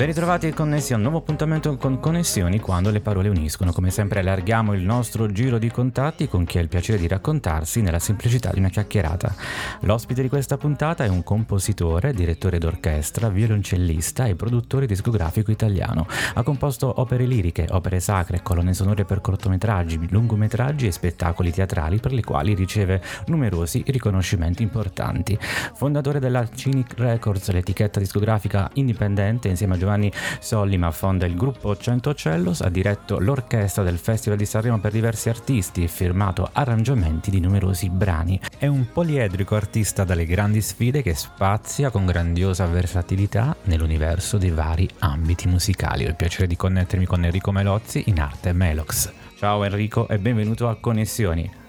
Ben ritrovati connessi a un nuovo appuntamento con Connessioni quando le parole uniscono. Come sempre allarghiamo il nostro giro di contatti con chi ha il piacere di raccontarsi nella semplicità di una chiacchierata. L'ospite di questa puntata è un compositore, direttore d'orchestra, violoncellista e produttore discografico italiano. Ha composto opere liriche, opere sacre, colonne sonore per cortometraggi, lungometraggi e spettacoli teatrali per le quali riceve numerosi riconoscimenti importanti. Fondatore della Cynic Records, l'etichetta discografica indipendente insieme a Giovanni Giovanni Sollima fonda il gruppo Centocellos, ha diretto l'orchestra del Festival di Sanremo per diversi artisti e firmato arrangiamenti di numerosi brani. È un poliedrico artista dalle grandi sfide che spazia con grandiosa versatilità nell'universo dei vari ambiti musicali. Ho il piacere di connettermi con Enrico Melozzi in arte Melox. Ciao Enrico e benvenuto a Connessioni.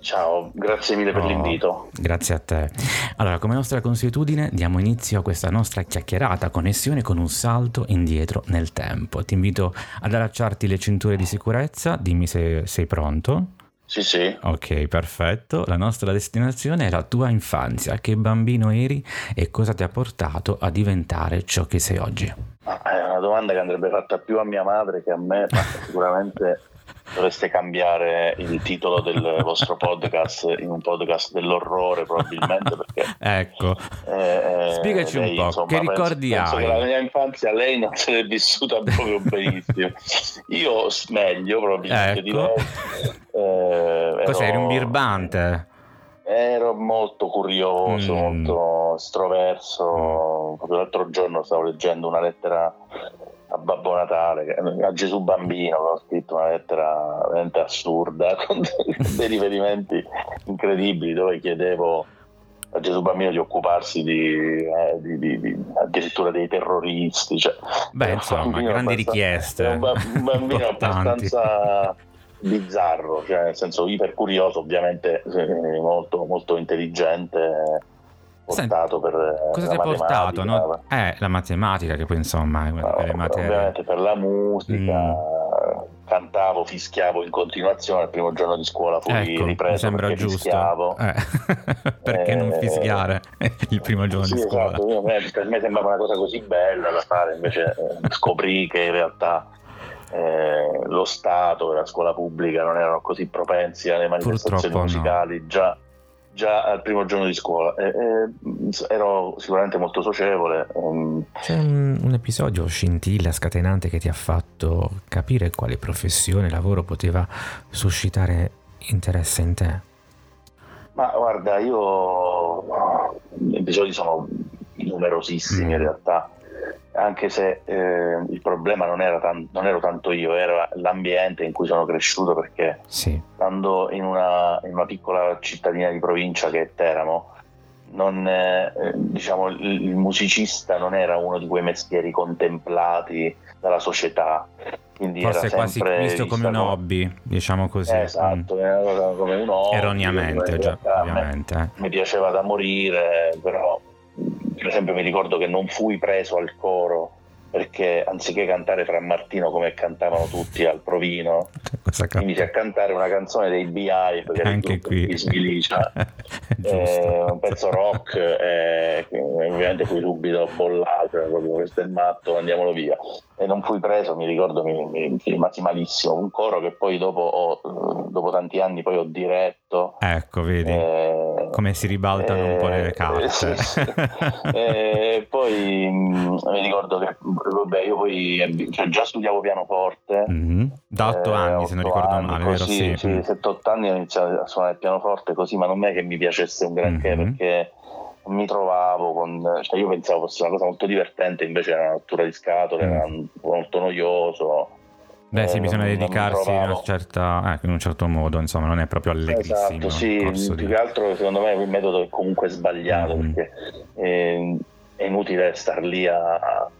Ciao, grazie mille per oh, l'invito. Grazie a te. Allora, come nostra consuetudine, diamo inizio a questa nostra chiacchierata connessione con un salto indietro nel tempo. Ti invito ad allacciarti le cinture di sicurezza, dimmi se sei pronto. Sì, sì. Ok, perfetto. La nostra destinazione è la tua infanzia. Che bambino eri e cosa ti ha portato a diventare ciò che sei oggi? È una domanda che andrebbe fatta più a mia madre che a me, ma sicuramente dovreste cambiare il titolo del vostro podcast in un podcast dell'orrore probabilmente perché ecco eh, spiegaci lei, un po' insomma, che ricordi penso, hai penso che la mia infanzia lei non se l'è vissuta proprio benissimo io meglio probabilmente ecco. eh, cos'è eri un birbante ero molto curioso, mm. molto estroverso. Mm. Proprio l'altro giorno stavo leggendo una lettera a Babbo Natale, a Gesù Bambino, ho scritto una lettera veramente assurda con dei riferimenti incredibili dove chiedevo a Gesù Bambino di occuparsi di, eh, di, di, di addirittura dei terroristi. Cioè, Beh, insomma, grandi richieste. Un, un bambino abbastanza bizzarro, cioè nel senso ipercurioso, ovviamente eh, molto, molto intelligente portato per eh, cosa ti ha portato no? eh, la matematica che poi insomma è una delle materie ovviamente per la musica mm. cantavo fischiavo in continuazione il primo giorno di scuola fui ecco, ripreso mi sembra giusto fischiavo eh. perché eh, non fischiare il primo giorno sì, di scuola esatto. Io, per me sembrava una cosa così bella da fare invece eh, scoprì che in realtà eh, lo Stato e la scuola pubblica non erano così propensi alle manifestazioni Purtroppo musicali no. già già al primo giorno di scuola. Eh, eh, ero sicuramente molto socievole. Um... C'è un, un, episodio scintilla, scatenante che ti ha fatto capire quale professione, lavoro poteva suscitare interesse in te? Ma guarda, io gli episodi sono numerosissimi mm. in realtà anche se eh, il problema non, era tan- non, ero tanto io, era l'ambiente in cui sono cresciuto perché sì. stando in una, in una, piccola cittadina di provincia che è Teramo, non, eh, diciamo, il, musicista non era uno di quei mestieri contemplati dalla società. Quindi Forse quasi visto come un hobby, diciamo così. Esatto, mm. come un hobby. Erroneamente, già, ovviamente. Mi piaceva da morire, però per esempio mi ricordo che non fui preso al coro perché anziché cantare Fra Martino come cantavano tutti al provino, mi mise a cantare una canzone dei Beehive che anche qui di Svilicia, eh, un pezzo rock, eh, ovviamente fui subito bollato, proprio questo è matto, andiamolo via. E non fui preso, mi ricordo, mi, mi, mi rimasi malissimo. Un coro che poi dopo, ho, dopo tanti anni poi ho diretto. Ecco, vedi eh, come si ribaltano un po' le carte. Sì, sì. e poi mm, mi ricordo che vabbè, io poi cioè, già studiavo pianoforte. Mm-hmm. Da otto eh, anni, se non ricordo anni, male, così, vero? Sì, sì 7-8 anni ho iniziato a suonare il pianoforte così, ma non è che mi piacesse un granché mm-hmm. perché mi trovavo con... Cioè io pensavo fosse una cosa molto divertente, invece era una rottura di scatole, mm. era molto noioso. Beh, sì, eh, bisogna dedicarsi in, una certa, eh, in, un certo modo, insomma, non è proprio allegrissimo. Esatto, sì, più che altro secondo me il metodo è comunque sbagliato, mm. perché è, è inutile star lì a,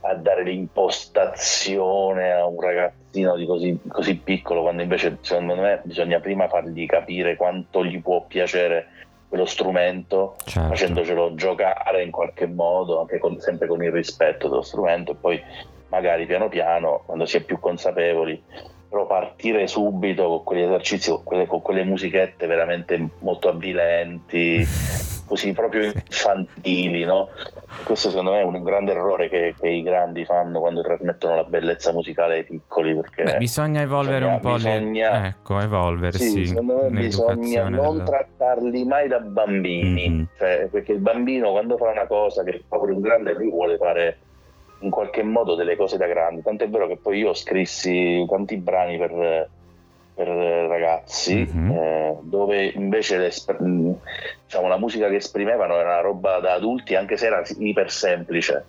a dare l'impostazione a un ragazzino di così, così piccolo, quando invece secondo me bisogna prima fargli capire quanto gli può piacere quello strumento, certo. facendocelo giocare in qualche modo, anche con, sempre con il rispetto dello strumento, e poi magari piano piano, quando si è più consapevoli, però partire subito con quegli esercizi, con quelle, con quelle musichette veramente molto avvilenti, così proprio infantili, no? Questo secondo me è un grande errore che, che, i grandi fanno quando trasmettono la bellezza musicale ai piccoli. Perché Beh, bisogna evolvere bisogna, un po' bisogna, le... ecco, evolversi. Sì, secondo me bisogna non della... trattarli mai da bambini, mm-hmm. cioè, perché il bambino quando fa una cosa che fa pure un grande lui vuole fare in qualche modo delle cose da grandi. Tant'è vero che poi io scrissi tanti brani per, per ragazzi, mm-hmm. eh, dove invece diciamo, la musica che esprimevano era una roba da adulti, anche se era iper semplice.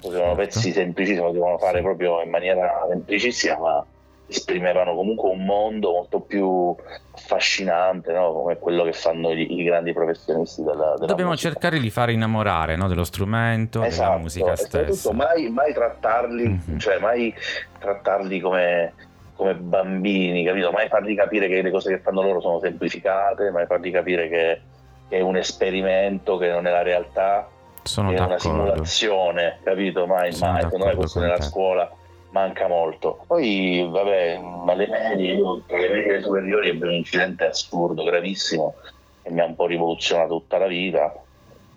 Erano certo. pezzi semplicissimi, lo dovevano fare proprio in maniera semplicissima, ma esprimevano comunque un mondo molto più affascinante no? come quello che fanno i, i grandi professionisti della, della dobbiamo musica. cercare di fare innamorare no? dello strumento esatto, della musica stessa mai, mai trattarli mm-hmm. cioè mai trattarli come, come bambini capito? mai fargli capire che le cose che fanno loro sono semplificate mai fargli capire che, è un esperimento che non è la realtà sono che d'accordo. è una simulazione capito mai sono mai secondo me questo nella scuola manca molto. Poi, vabbè, alle medie, io tra le medie e le superiori ebbe un incidente assurdo, gravissimo, che mi ha un po' rivoluzionato tutta la vita.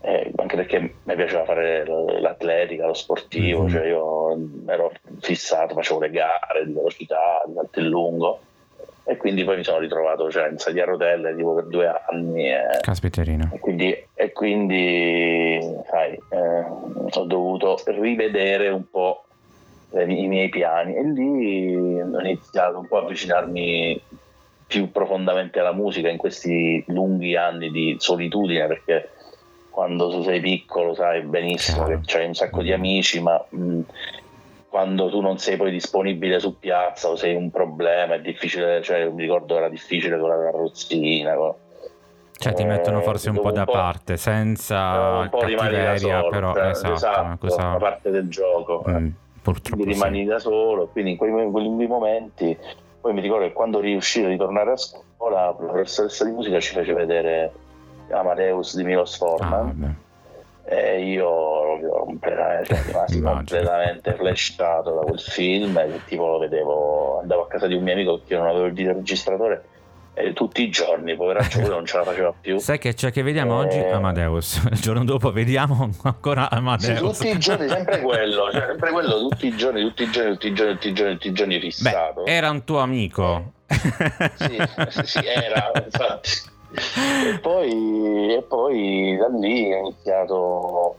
Eh, anche perché mi piaceva fare l'atletica, lo sportivo, mm-hmm. cioè io ero fissato, facevo le gare di velocità, di salto in lungo e quindi poi mi sono ritrovato cioè, in sedia a rotelle tipo per due anni e, Caspiterino. e quindi, e quindi sai, eh, ho dovuto rivedere un po' i miei piani. E lì ho iniziato un po' a avvicinarmi più profondamente alla musica in questi lunghi anni di solitudine perché quando tu sei piccolo sai benissimo che c'hai un sacco di amici ma mh, quando tu non sei poi disponibile su piazza o sei un problema è difficile cioè mi ricordo era difficile con la carrozzina con, cioè ti mettono forse un, un po' da po', parte senza un po' cattiveria però esatto, esatto una parte del gioco mm. Purtroppo rimani sì. da solo, quindi in quei, in quei, momenti, poi mi ricordo che quando riuscì a ritornare a scuola, la professoressa di musica ci fece vedere Amadeus di Milos Forman. Ah, e io proprio completamente, cioè, completamente flashato da quel film, che tipo lo vedevo, andavo a casa di un mio amico io non avevo il videoregistratore eh, tutti i giorni, poveraccio lui non ce la faceva più. Sai che c'è che vediamo eh... oggi? Amadeus. Il giorno dopo vediamo ancora Amadeus. Sì, tutti i giorni, sempre quello, cioè, sempre quello, tutti i giorni, tutti i giorni, tutti i giorni, tutti i giorni, tutti i giorni fissato. Beh, era un tuo amico. sì, sì, era, infatti. E poi, e poi da lì ho iniziato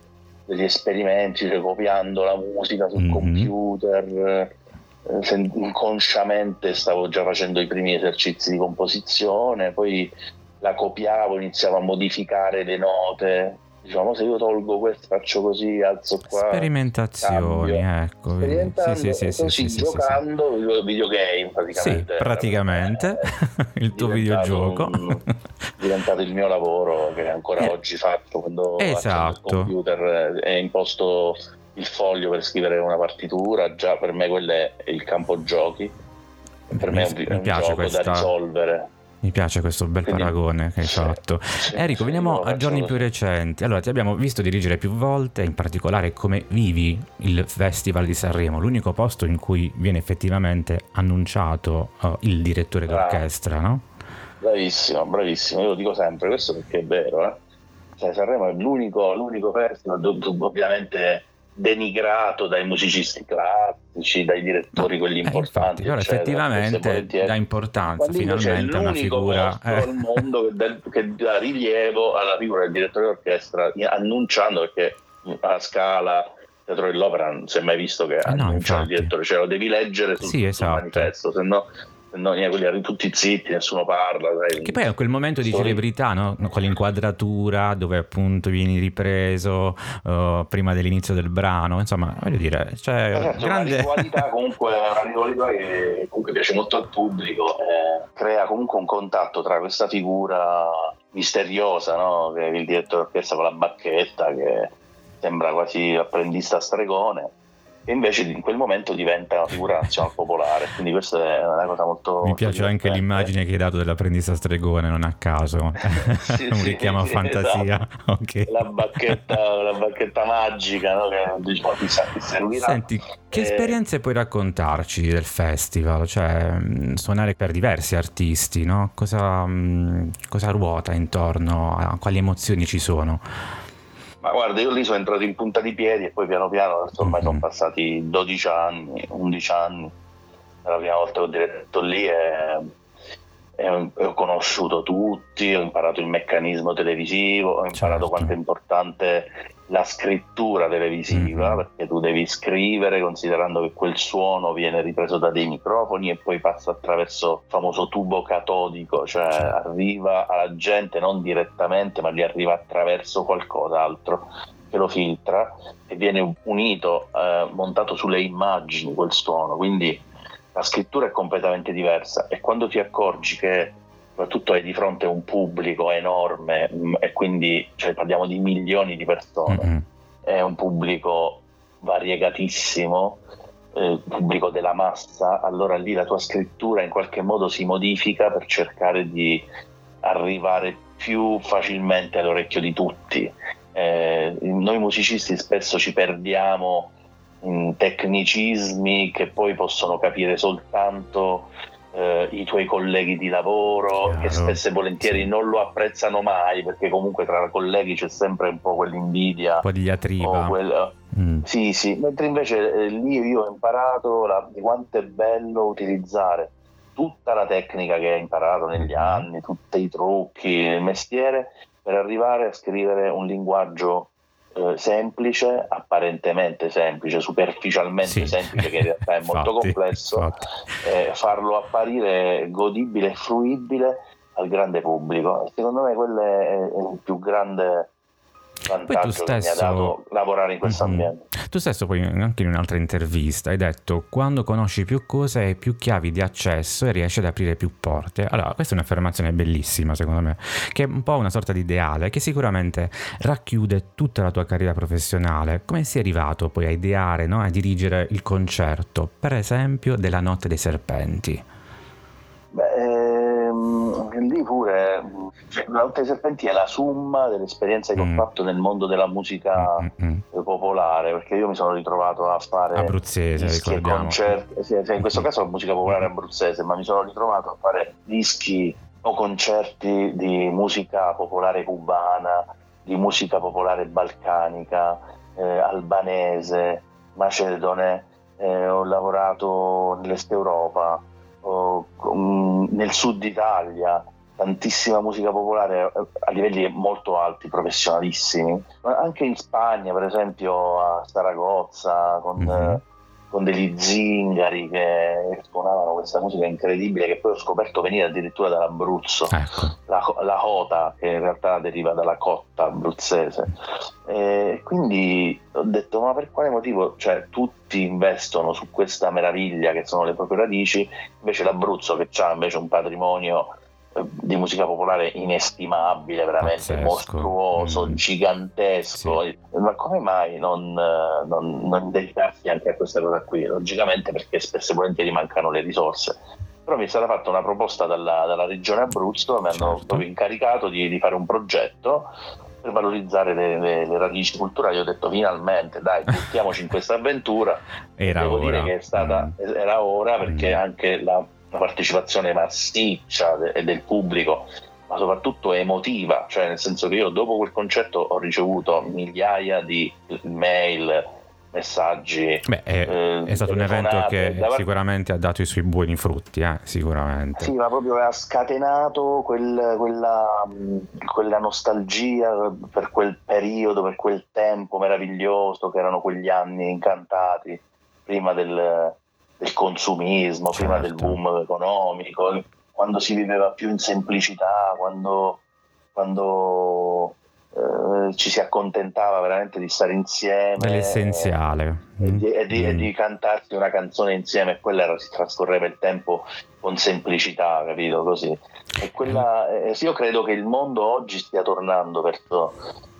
degli esperimenti, cioè copiando la musica sul mm-hmm. computer inconsciamente stavo già facendo i primi esercizi di composizione, poi la copiavo, iniziavo a modificare le note. Diciamo, se io tolgo questo, faccio così, alzo qua. Sperimentazioni, cambio. ecco. Sperimentando sì, sì, sì, così, giocando sì, videogame praticamente. Sì, praticamente. il tuo videogioco. Un, diventato il mio lavoro che ancora eh. oggi faccio quando esatto. il computer è imposto il foglio per scrivere una partitura, già per me quello è il campo giochi. Per mi, me è un, un gioco questa... da risolvere. Mi piace questo bel Quindi, paragone che hai sì, fatto. Sì, Enrico, veniamo a giorni più recenti. Allora, ti abbiamo visto dirigere più volte, in particolare come vivi il Festival di Sanremo, l'unico posto in cui viene effettivamente annunciato uh, il direttore Bravo. d'orchestra, no? Bravissimo, bravissimo. Io lo dico sempre, questo perché è vero, eh? Cioè, Sanremo è l'unico, l'unico festival ovviamente denigrato dai musicisti classici, dai direttori quelli eh, importanti. Eh, infatti, effettivamente dà importanza Quando finalmente a una figura eh. al mondo che dà, che dà rilievo alla figura del direttore d'orchestra annunciando perché a scala teatro dell'opera non si è mai visto che eh annuncia no, il direttore, cioè lo devi leggere sul, sì, esatto. sul manifesto, se no no, quelli tutti zitti, nessuno parla. Sai. Che poi è quel momento di Story. celebrità, no? con l'inquadratura dove appunto vieni ripreso uh, prima dell'inizio del brano, insomma, voglio dire, cioè, esatto, grande... una ritualità comunque una ritualità che comunque piace molto al pubblico, eh, crea comunque un contatto tra questa figura misteriosa, no? che il direttore d'orchestra con la bacchetta, che sembra quasi apprendista stregone, e invece in quel momento diventa una figura nazionale popolare. Quindi questa è una cosa molto... Mi piace anche l'immagine che hai dato dell'apprendista stregone, non a caso, sì, un richiamo sì, a fantasia. Esatto. Okay. La, bacchetta, la, bacchetta, magica no? che diciamo, ti, ti servirà. Senti, che eh... esperienze puoi raccontarci del festival? Cioè, mm, suonare per diversi artisti, no? cosa, mm, cosa ruota intorno a quali emozioni ci sono? Ma guarda, io lì sono entrato in punta di piedi e poi piano piano, ormai mm-hmm. sono passati 12 anni, 11 anni, la prima volta che ho diretto lì e, e, ho conosciuto tutti, ho imparato il meccanismo televisivo, ho imparato certo. quanto è importante la scrittura televisiva, mm-hmm. perché tu devi scrivere considerando che quel suono viene ripreso da dei microfoni e poi passa attraverso il famoso tubo catodico, cioè arriva alla gente non direttamente, ma gli arriva attraverso qualcos'altro che lo filtra e viene unito, eh, montato sulle immagini quel suono. Quindi la scrittura è completamente diversa e quando ti accorgi che soprattutto hai di fronte un pubblico enorme mm, e quindi cioè, parliamo di milioni di persone, mm-hmm. è un pubblico variegatissimo, eh, pubblico della massa, allora lì la tua scrittura in qualche modo si modifica per cercare di arrivare più facilmente all'orecchio di tutti. Eh, noi musicisti spesso ci perdiamo in tecnicismi che poi possono capire soltanto eh, i tuoi colleghi di lavoro Chiaro. che spesso e volentieri sì. non lo apprezzano mai perché comunque tra colleghi c'è sempre un po' quell'invidia un po' di diatriba quel... mm. sì sì mentre invece eh, lì io ho imparato la... di quanto è bello utilizzare tutta la tecnica che hai imparato negli mm. anni tutti i trucchi il mestiere per arrivare a scrivere un linguaggio eh, semplice, apparentemente semplice, superficialmente sì. semplice, che in realtà è molto infatti, complesso, eh, farlo apparire godibile e fruibile al grande pubblico. Secondo me quello è il più grande vantaggio stesso... che mi ha dato lavorare in questo mm-hmm. ambiente. Tu stesso poi anche in un'altra intervista hai detto quando conosci più cose hai più chiavi di accesso e riesci ad aprire più porte. Allora, questa è un'affermazione bellissima secondo me, che è un po' una sorta di ideale che sicuramente racchiude tutta la tua carriera professionale. Come sei arrivato poi a ideare, no? a dirigere il concerto, per esempio, della Notte dei Serpenti? Beh, cioè, la Notte dei Serpenti è la summa delle esperienze che mm. ho fatto nel mondo della musica mm-hmm. popolare perché io mi sono ritrovato a fare abruzzese concerti sì, sì, in questo caso la musica popolare abruzzese ma mi sono ritrovato a fare dischi o concerti di musica popolare cubana di musica popolare balcanica eh, albanese macedone eh, ho lavorato nell'est Europa oh, nel sud Italia, tantissima musica popolare eh, a livelli molto alti, professionalissimi. Anche in Spagna, per esempio, a Saragozza, con, mm-hmm. con degli zingari che suonavano questa musica incredibile che poi ho scoperto venire addirittura dall'Abruzzo, ecco. la, la jota, che in realtà deriva dalla cotta abruzzese. E quindi ho detto, ma per quale motivo cioè, tutti investono su questa meraviglia che sono le proprie radici, invece l'Abruzzo che ha invece un patrimonio di musica popolare inestimabile, veramente Pazzesco. mostruoso, mm. gigantesco. Sì. Ma come mai non, eh, non, non, dedicarsi anche a questa cosa qui? Logicamente perché spesso e volentieri mancano le risorse. Però mi è stata fatta una proposta dalla, dalla regione Abruzzo, mi hanno certo. proprio incaricato di, di fare un progetto per valorizzare le, le, le, radici culturali ho detto finalmente dai buttiamoci in questa avventura era devo ora. dire che stata, mm. era ora perché mm. anche la, la, partecipazione massiccia de, del pubblico ma soprattutto emotiva cioè nel senso che io dopo quel concerto ho ricevuto migliaia di mail messaggi. Beh, è, eh, è stato un evento che da... sicuramente ha dato i suoi buoni frutti, eh, sicuramente. Sì, ma proprio ha scatenato quel, quella, quella, nostalgia per quel periodo, per quel tempo meraviglioso che erano quegli anni incantati, prima del, del consumismo, certo. prima del certo. boom economico, quando si viveva più in semplicità, quando, quando eh, ci si accontentava veramente di stare insieme dell'essenziale e di, e, di, mm. e di, cantarsi una canzone insieme e quella era, si trascorreva il tempo con semplicità capito così e quella, eh, io credo che il mondo oggi stia tornando verso,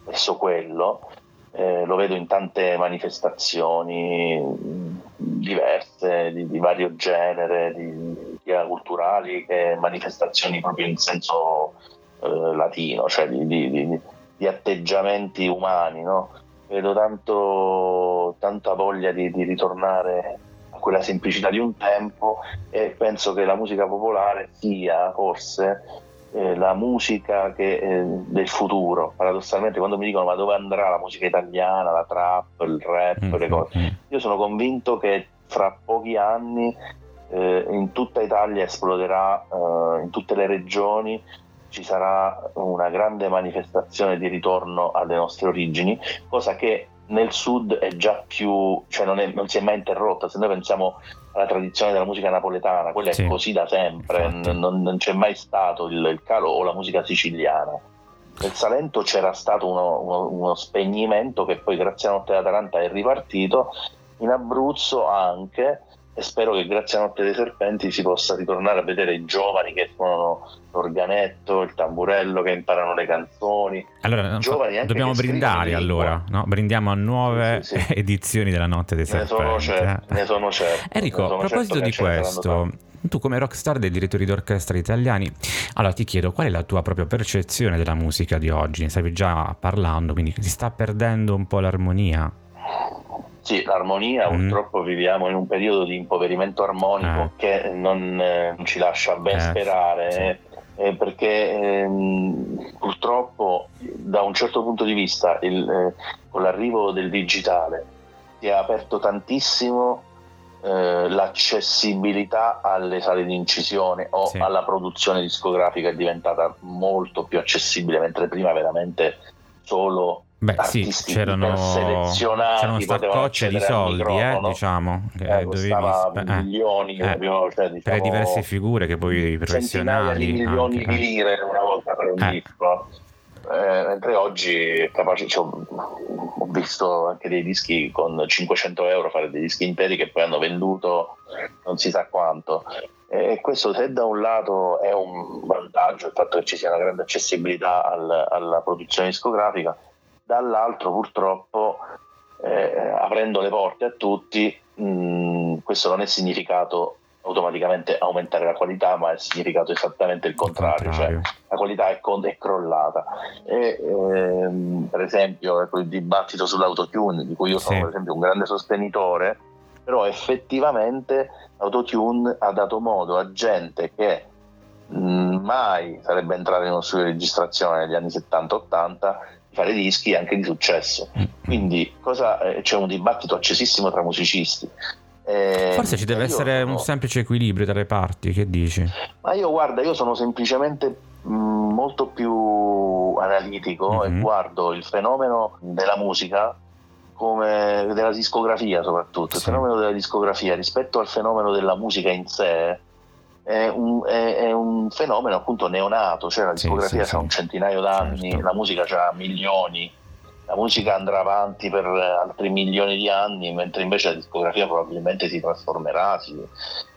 verso quello eh, lo vedo in tante manifestazioni diverse, di, di vario genere, di, sia culturali che manifestazioni proprio in senso eh, latino, cioè di, di, di atteggiamenti umani. No? Vedo tanto, tanta voglia di, ritornare a quella semplicità di un tempo e penso che la musica popolare sia forse eh, la musica che, eh, del futuro. Paradossalmente, quando mi dicono ma dove andrà la musica italiana, la trap, il rap, mm-hmm. le cose, mm. io sono convinto che fra pochi anni eh, in tutta Italia esploderà, eh, in tutte le regioni ci sarà una grande manifestazione di ritorno alle nostre origini, cosa che nel sud è già più, cioè non, è, non si è mai interrotta. Se noi pensiamo alla tradizione della musica napoletana, quella sì. è così da sempre, non, non, c'è mai stato il, il, calo o la musica siciliana. Nel Salento c'era stato uno, uno, uno spegnimento che poi grazie a Notte d'Atalanta è ripartito, in Abruzzo anche, e spero che grazie a Notte dei Serpenti si possa ritornare a vedere i giovani che suonano l'organetto, il tamburello, che imparano le canzoni. Allora, dobbiamo brindare allora, no? brindiamo a nuove sì, sì, edizioni della Notte dei ne Serpenti. Sono certo, eh. Ne sono certo. Enrico, sono a proposito certo di questo, tu come rockstar dei direttori d'orchestra italiani, allora ti chiedo qual è la tua propria percezione della musica di oggi? Ne stavi già parlando, quindi si sta perdendo un po' l'armonia? Sì, l'armonia, mm. purtroppo viviamo in un periodo di impoverimento armonico eh. che non, eh, non, ci lascia ben eh, sperare. Sì. Eh, eh perché ehm, purtroppo da un certo punto di vista il, eh, con l'arrivo del digitale si è aperto tantissimo l'accessibilità alle sale di incisione o sì. alla produzione discografica è diventata molto più accessibile mentre prima veramente solo Beh sì, c'erano, c'erano saccocce di soldi, eh, diciamo, che eh, dovevi eh, milioni eh, proprio, cioè, diciamo, per diverse figure che poi professionali. Di milioni anche, di eh. lire una volta per un eh. disco. Eh, mentre oggi capace, cioè, ho visto anche dei dischi con 500 euro fare dei dischi interi che poi hanno venduto non si sa quanto e questo se da un lato è un vantaggio il fatto che ci sia una grande accessibilità al, alla produzione discografica dall'altro purtroppo eh, aprendo le porte a tutti mh, questo non è significato automaticamente aumentare la qualità ma è significato esattamente il contrario, il contrario. cioè la qualità è, con- è crollata e, ehm, per esempio ecco, il dibattito sull'autotune di cui io sono per esempio un grande sostenitore però effettivamente l'autotune ha dato modo a gente che mai sarebbe entrata in uno studio di registrazione negli anni 70-80 fare dischi anche di successo. Mm. Quindi cosa, eh, c'è un dibattito accesissimo tra musicisti. Eh, Forse ci deve essere sono... un semplice equilibrio tra le parti, che dici? Ma io guarda, io sono semplicemente mh, mm, molto più analitico mm-hmm. e guardo il fenomeno della musica come della discografia soprattutto, sì. il fenomeno della discografia rispetto al fenomeno della musica in sé è un, è, è un, fenomeno appunto neonato, cioè la discografia sì, ha sì, un centinaio d'anni, certo. la musica ha milioni, la musica andrà avanti per altri milioni di anni, mentre invece la discografia probabilmente si trasformerà, si,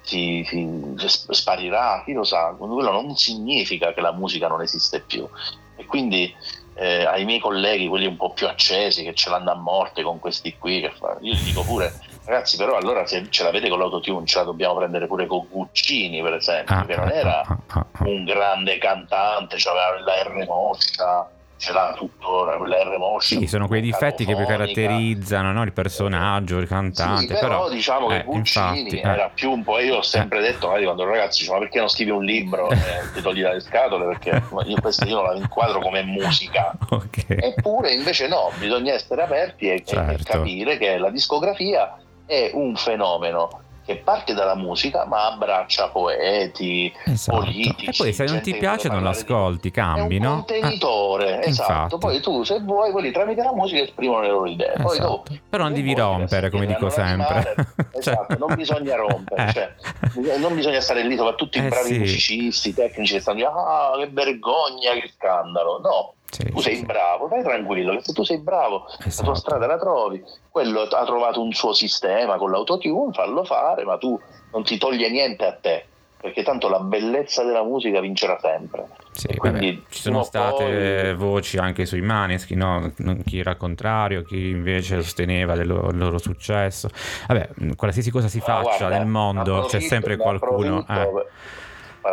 si, si sparirà, chi lo sa, quello non significa che la musica non esiste più. E quindi eh, ai miei colleghi, quelli un po' più accesi, che ce l'hanno a morte con questi qui, che fa, io dico pure Ragazzi, però allora se ce l'avete con l'autotune, ce la dobbiamo prendere pure con Guccini, per esempio, ah, che non ah, era ah, ah, un grande cantante, aveva la R moscia, ce l'ha tuttora quella R moscia. Sì, sono quei difetti che poi caratterizzano no? il personaggio, il cantante. Sì, però, però diciamo che eh, Guccini infatti, eh. era più un po'. Io ho sempre eh. detto, magari quando ragazzi dicono, ma perché non scrivi un libro e ti togli dalle scatole? Perché io questo io la inquadro come musica. okay. Eppure invece no, bisogna essere aperti e, certo. e capire che la discografia è un fenomeno che parte dalla musica ma abbraccia poeti, esatto. politici. E poi se non ti piace non l'ascolti, cambi, no? Un contenitore, ah, esatto. Infatti. Poi tu se vuoi, quelli tramite la musica esprimono le loro idee. Poi esatto. tu, Però non devi rompere, come dico sempre. esatto, cioè. non bisogna rompere, eh. cioè, non bisogna stare lì soprattutto i eh bravi sì. musicisti, tecnici che stanno dicendo ah che vergogna, che scandalo. No, sì, tu sei sì. bravo, vai tranquillo, che se tu sei bravo, esatto. la tua esatto. strada la trovi, quello ha trovato un suo sistema con l'autotune, fallo fare, ma tu non ti toglie niente a te perché tanto la bellezza della musica vincerà sempre. Sì, vabbè, ci sono state poi... voci anche sui Maneschi, no? chi era contrario, chi invece sosteneva il loro, il loro successo. Vabbè, qualsiasi cosa si faccia guarda, nel mondo c'è sempre qualcuno... Eh. Per,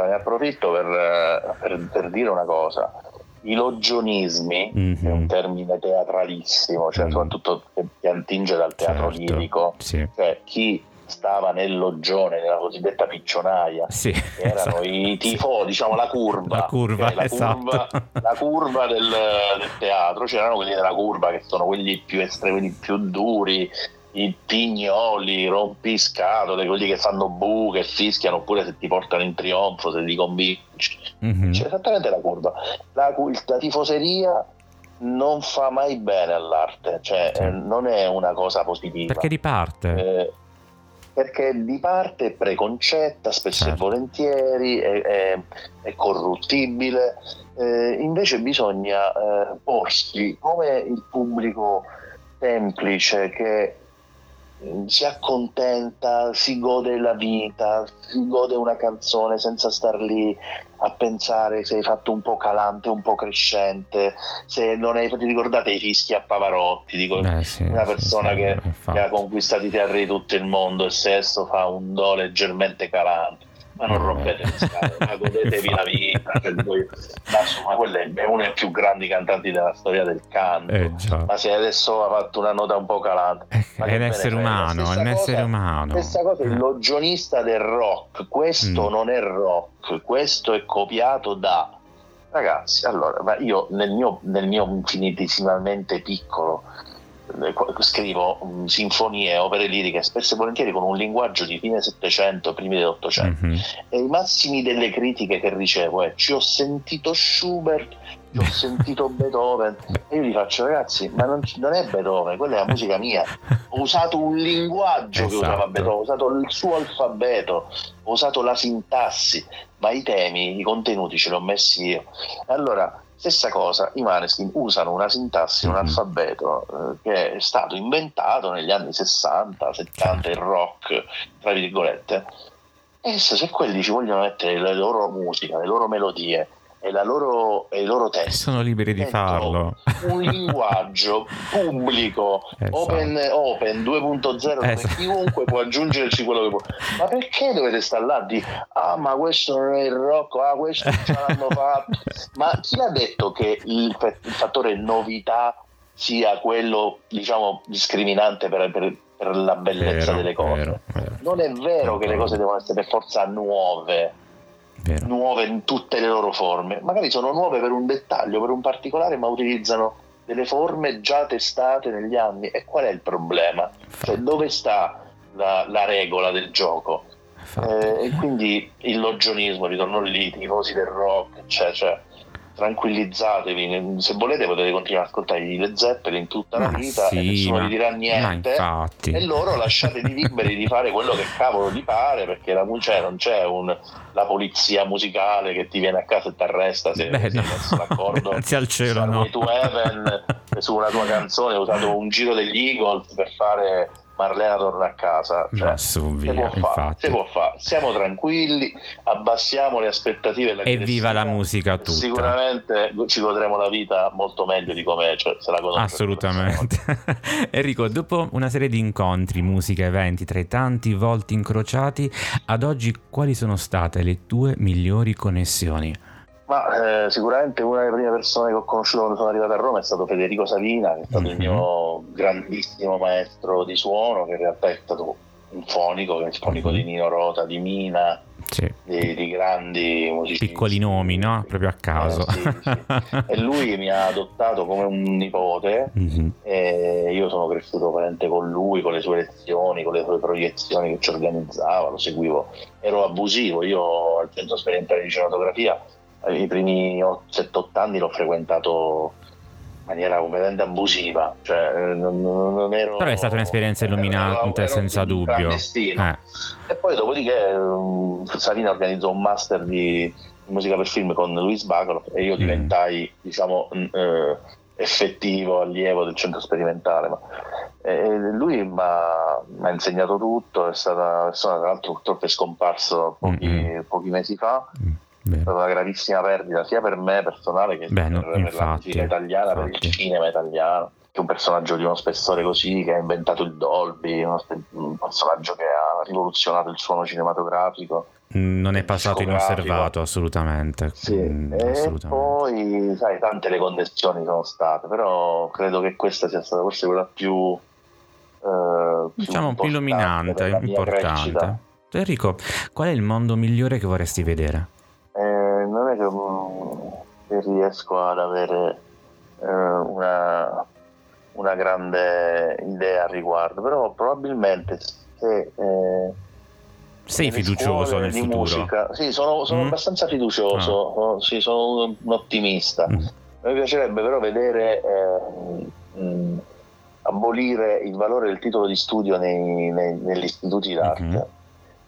ne approfitto per, per, per dire una cosa i logionismi, mm-hmm. è un termine teatralissimo, cioè mm. soprattutto che attinge dal teatro certo. lirico, sì. cioè chi stava nel loggione, nella cosiddetta piccionaia, sì, erano esatto. i tifo, diciamo la curva, la curva, la, esatto. curva la curva del, del, teatro, c'erano quelli della curva che sono quelli più estremi, quelli più duri, i pignoli, rompiscatole, quelli che fanno buche, fischiano oppure se ti portano in trionfo, se li convinci. Mm-hmm. C'è esattamente la curva. La, la tifoseria non fa mai bene all'arte, cioè sì. eh, non è una cosa positiva. Perché di parte? Eh, perché di parte è preconcetta, spesso certo. e volentieri, è, è, è corruttibile, eh, invece bisogna eh, porsi come il pubblico semplice che si accontenta, si gode la vita, si gode una canzone senza star lì a pensare se hai fatto un po' calante, un po' crescente, se non hai, ti ricordate i fischi a Pavarotti, dico, eh, sì, una persona sì, che, che, ha conquistato i teatri di tutto il mondo e se esso fa un do leggermente calante ma non rompete le scale, ma godetevi la vita. Voi, ma insomma, quello è uno dei più grandi cantanti della storia del canto. Eh, ma se adesso ha fatto una nota un po' calante, eh, è un essere umano, è un essere umano. Questa cosa è il eh. logionista del rock. Questo mm. non è rock, questo è copiato da ragazzi. Allora, io nel mio, nel mio infinitesimamente piccolo scrivo um, sinfonie, opere liriche, spesso e volentieri con un linguaggio di fine Settecento, primi dell'Ottocento. Mm-hmm. E i massimi delle critiche che ricevo è: ci ho sentito Schubert, ci ho sentito Beethoven. E io gli faccio, ragazzi, ma non, non, è Beethoven, quella è la musica mia. Ho usato un linguaggio esatto. che usava Beethoven, ho usato il suo alfabeto, ho usato la sintassi, ma i temi, i contenuti ce li ho messi io. Allora Stessa cosa, i Maneskin usano una sintassi, un mhm. alfabeto eh, che è stato inventato negli anni 60, 70, il rock, tra virgolette. E se quelli ci vogliono mettere le loro musica, le loro melodie, e, loro, e, i loro testi. Sono liberi di farlo. Un linguaggio pubblico, esatto. open, open 2.0, esatto. chiunque può aggiungerci quello che può. Ma perché dovete stare là di, ah ma questo non è il rock, ah questo ce l'hanno fatto. ma chi ha detto che il, il, fattore novità sia quello, diciamo, discriminante per, per, per la bellezza vero, delle cose? Vero, vero. Non è vero che le cose devono essere per forza nuove Vero. nuove in tutte le loro forme. Magari sono nuove per un dettaglio, per un particolare, ma utilizzano delle forme già testate negli anni. E qual è il problema? Cioè, dove sta la, la regola del gioco? Eh, e quindi il logionismo, ritorno lì, i tifosi del rock, cioè, cioè tranquillizzatevi, se volete potete continuare ad ascoltare i Led Zeppelin tutta la vita sì, e nessuno ma, vi dirà niente e loro lasciatevi liberi di fare quello che cavolo vi pare perché la, cioè, non c'è un, la polizia musicale che ti viene a casa e ti arresta se Beh, no. messo d'accordo grazie al cielo no. to Heaven su una tua canzone hai usato un giro degli Eagles per fare Marlena torna a casa. Cioè, su, via, si, può fare, si può fare, siamo tranquilli, abbassiamo le aspettative. E viva la musica tutta. Sicuramente ci godremo la vita molto meglio di come cioè, se la conosco. Assolutamente. Enrico, dopo una serie di incontri, musica, eventi, tra i tanti volti incrociati, ad oggi quali sono state le tue migliori connessioni? Ma eh, sicuramente una delle prime persone che ho conosciuto quando sono arrivato a Roma è stato Federico Savina, che è stato mm-hmm. il mhm. mio grandissimo maestro di suono, che in realtà è stato un fonico, il fonico mm-hmm. di Nino Rota, di Mina, sì. di, di, grandi musicisti. Piccoli nomi, no? Proprio a caso. Eh, sì, sì. e lui mi ha adottato come un nipote mm-hmm. e io sono cresciuto veramente con lui, con le sue lezioni, con le sue proiezioni che ci organizzava, lo seguivo. Ero abusivo, io al centro sperimentale di cinematografia i primi 7-8 anni l'ho frequentato in maniera completamente abusiva, cioè non, non ero, però è stata un'esperienza illuminante senza dubbio. Eh. E poi dopodiché um, Salina organizzò un master di, musica per film con Luis Bacalo e io mm. diventai mm. diciamo eh, effettivo allievo del centro sperimentale. Ma, E lui mi ha insegnato tutto, è stata una persona tra l'altro purtroppo è scomparso pochi, mm-hmm. pochi mesi fa. Mm. È stata una gravissima perdita sia per me personale che Beh, per, no, per infatti, la musica italiana, infatti. per il cinema italiano. Che un personaggio di uno spessore così, che ha inventato il Dolby, un personaggio che ha rivoluzionato il suono cinematografico. Non è passato inosservato assolutamente. Sì. Mm, e assolutamente. poi, sai, tante le connessioni sono state, però credo che questa sia stata forse quella più... Eh, diciamo più illuminante, importante. Enrico, qual è il mondo migliore che vorresti vedere? Eh, non è che, mm, che, riesco ad avere eh, una, una, grande idea al riguardo, però probabilmente se... Eh, sei fiducioso nel futuro? Musica. Sì, sono, sono mm. abbastanza fiducioso, ah. sì, sono un ottimista. Mm. Mi piacerebbe però vedere eh, mh, abolire il valore del titolo di studio nei, nei, negli istituti d'arte. Mm-hmm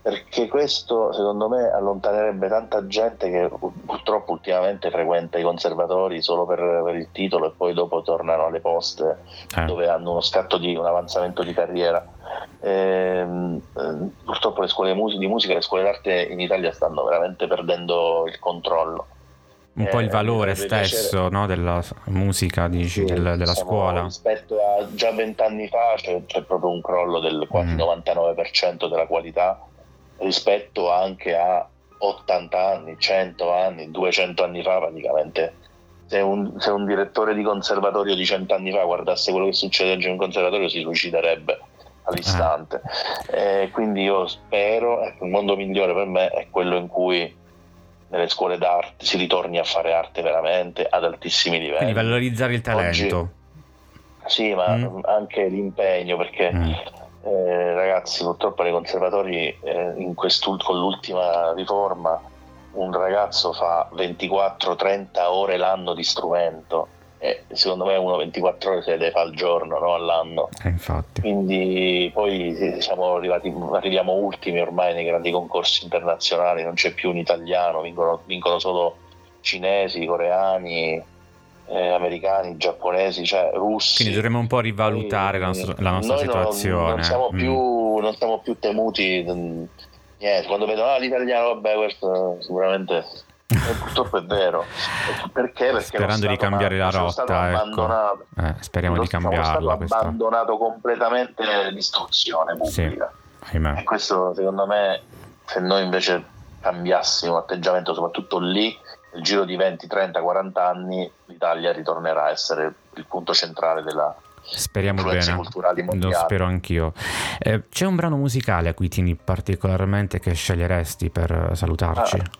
perché questo secondo me allontanerebbe tanta gente che purtroppo ultimamente frequenta i conservatori solo per, per il titolo e poi dopo tornano alle poste eh. dove hanno uno scatto di un avanzamento di carriera. E, ehm, eh, purtroppo le scuole di musica e le scuole d'arte in Italia stanno veramente perdendo il controllo. Un po' il eh, valore stesso no, della musica, dici, sì, del, della scuola. Rispetto a già vent'anni fa c'è, c'è, proprio un crollo del quasi mm. 99% della qualità rispetto anche a 80 anni, 100 anni, 200 anni fa praticamente. Se un, se un direttore di conservatorio di 100 anni fa guardasse quello che succede oggi in un conservatorio si suiciderebbe all'istante. Eh, quindi io spero, ecco, il mondo migliore per me è quello in cui nelle scuole d'arte si ritorni a fare arte veramente ad altissimi livelli. Quindi valorizzare il talento. Oggi, sì, ma mm. anche l'impegno, perché mm. Eh, ragazzi, purtroppo nei conservatori, eh, con l'ultima riforma, un ragazzo fa 24-30 ore l'anno di strumento e secondo me uno 24 ore se le fa al giorno, no all'anno. Eh. Quindi poi siamo arrivati, arriviamo ultimi ormai nei grandi concorsi internazionali, non c'è più un italiano, vincono, vincono solo cinesi, coreani, eh, americani, giapponesi, cioè russi. Quindi dovremmo un po' rivalutare la nostra, la nostra situazione. Non, non, siamo mm. più, non, siamo più, temuti. Mm, niente, quando vedono ah, l'italiano, vabbè, questo sicuramente. E purtroppo è vero. Perché? Perché Sperando di cambiare la rotta, ecco. eh, speriamo di cambiarla. È abbandonato completamente l'istruzione pubblica. Sì, e questo secondo me, se noi invece cambiassimo atteggiamento, soprattutto lì, nel giro di 20, 30, 40 anni l'Italia ritornerà a essere il punto centrale della, Speriamo bene, lo spero anch'io. Eh, c'è un brano musicale a cui tieni particolarmente che sceglieresti per salutarci? Ah,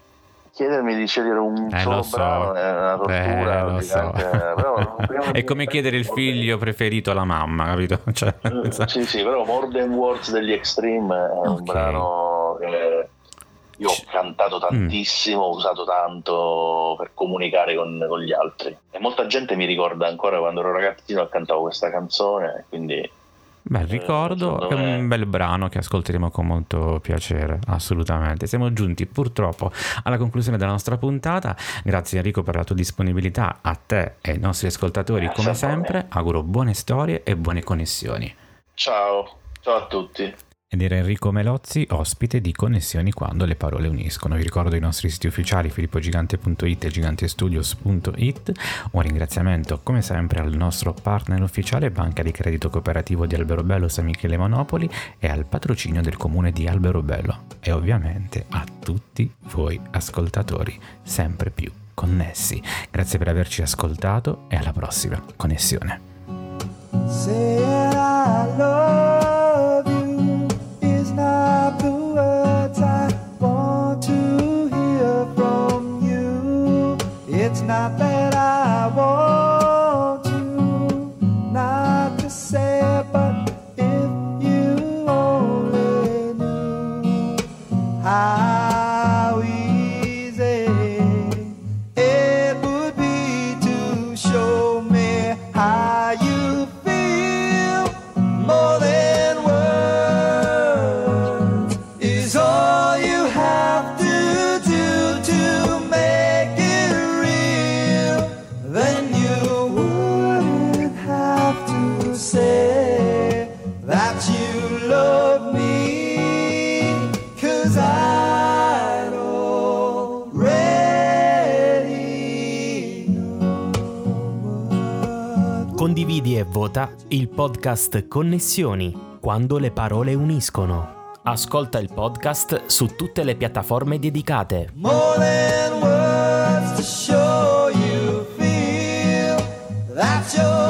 chiedermi di scegliere un eh, solo so. brano è una tortura. Eh, lo so. però, è come chiedere il figlio preferito alla mamma, capito? Cioè, mm, sì, sì, però More Than Words degli Extreme è okay. un brano io ho cantato tantissimo, ho usato tanto per comunicare con, con, gli altri e molta gente mi ricorda ancora quando ero ragazzino e cantavo questa canzone, quindi... Bel ricordo, è un bel brano che ascolteremo con molto piacere, assolutamente. Siamo giunti purtroppo alla conclusione della nostra puntata. Grazie Enrico per la tua disponibilità, a te e ai nostri ascoltatori come sempre. Auguro buone storie e buone connessioni. Ciao, ciao a tutti ed era Enrico Melozzi, ospite di Connessioni quando le parole uniscono. Vi ricordo i nostri siti ufficiali filippogigante.it e gigantestudios.it. Un ringraziamento come sempre al nostro partner ufficiale Banca di Credito Cooperativo di Alberobello San Michele Monopoli e al patrocinio del comune di Alberobello e ovviamente a tutti voi ascoltatori sempre più connessi. Grazie per averci ascoltato e alla prossima connessione. say that you love me, cause I already know. Condividi e vota il podcast Connessioni, quando le parole uniscono. Ascolta il podcast su tutte le piattaforme dedicate. More than words to show you feel that you're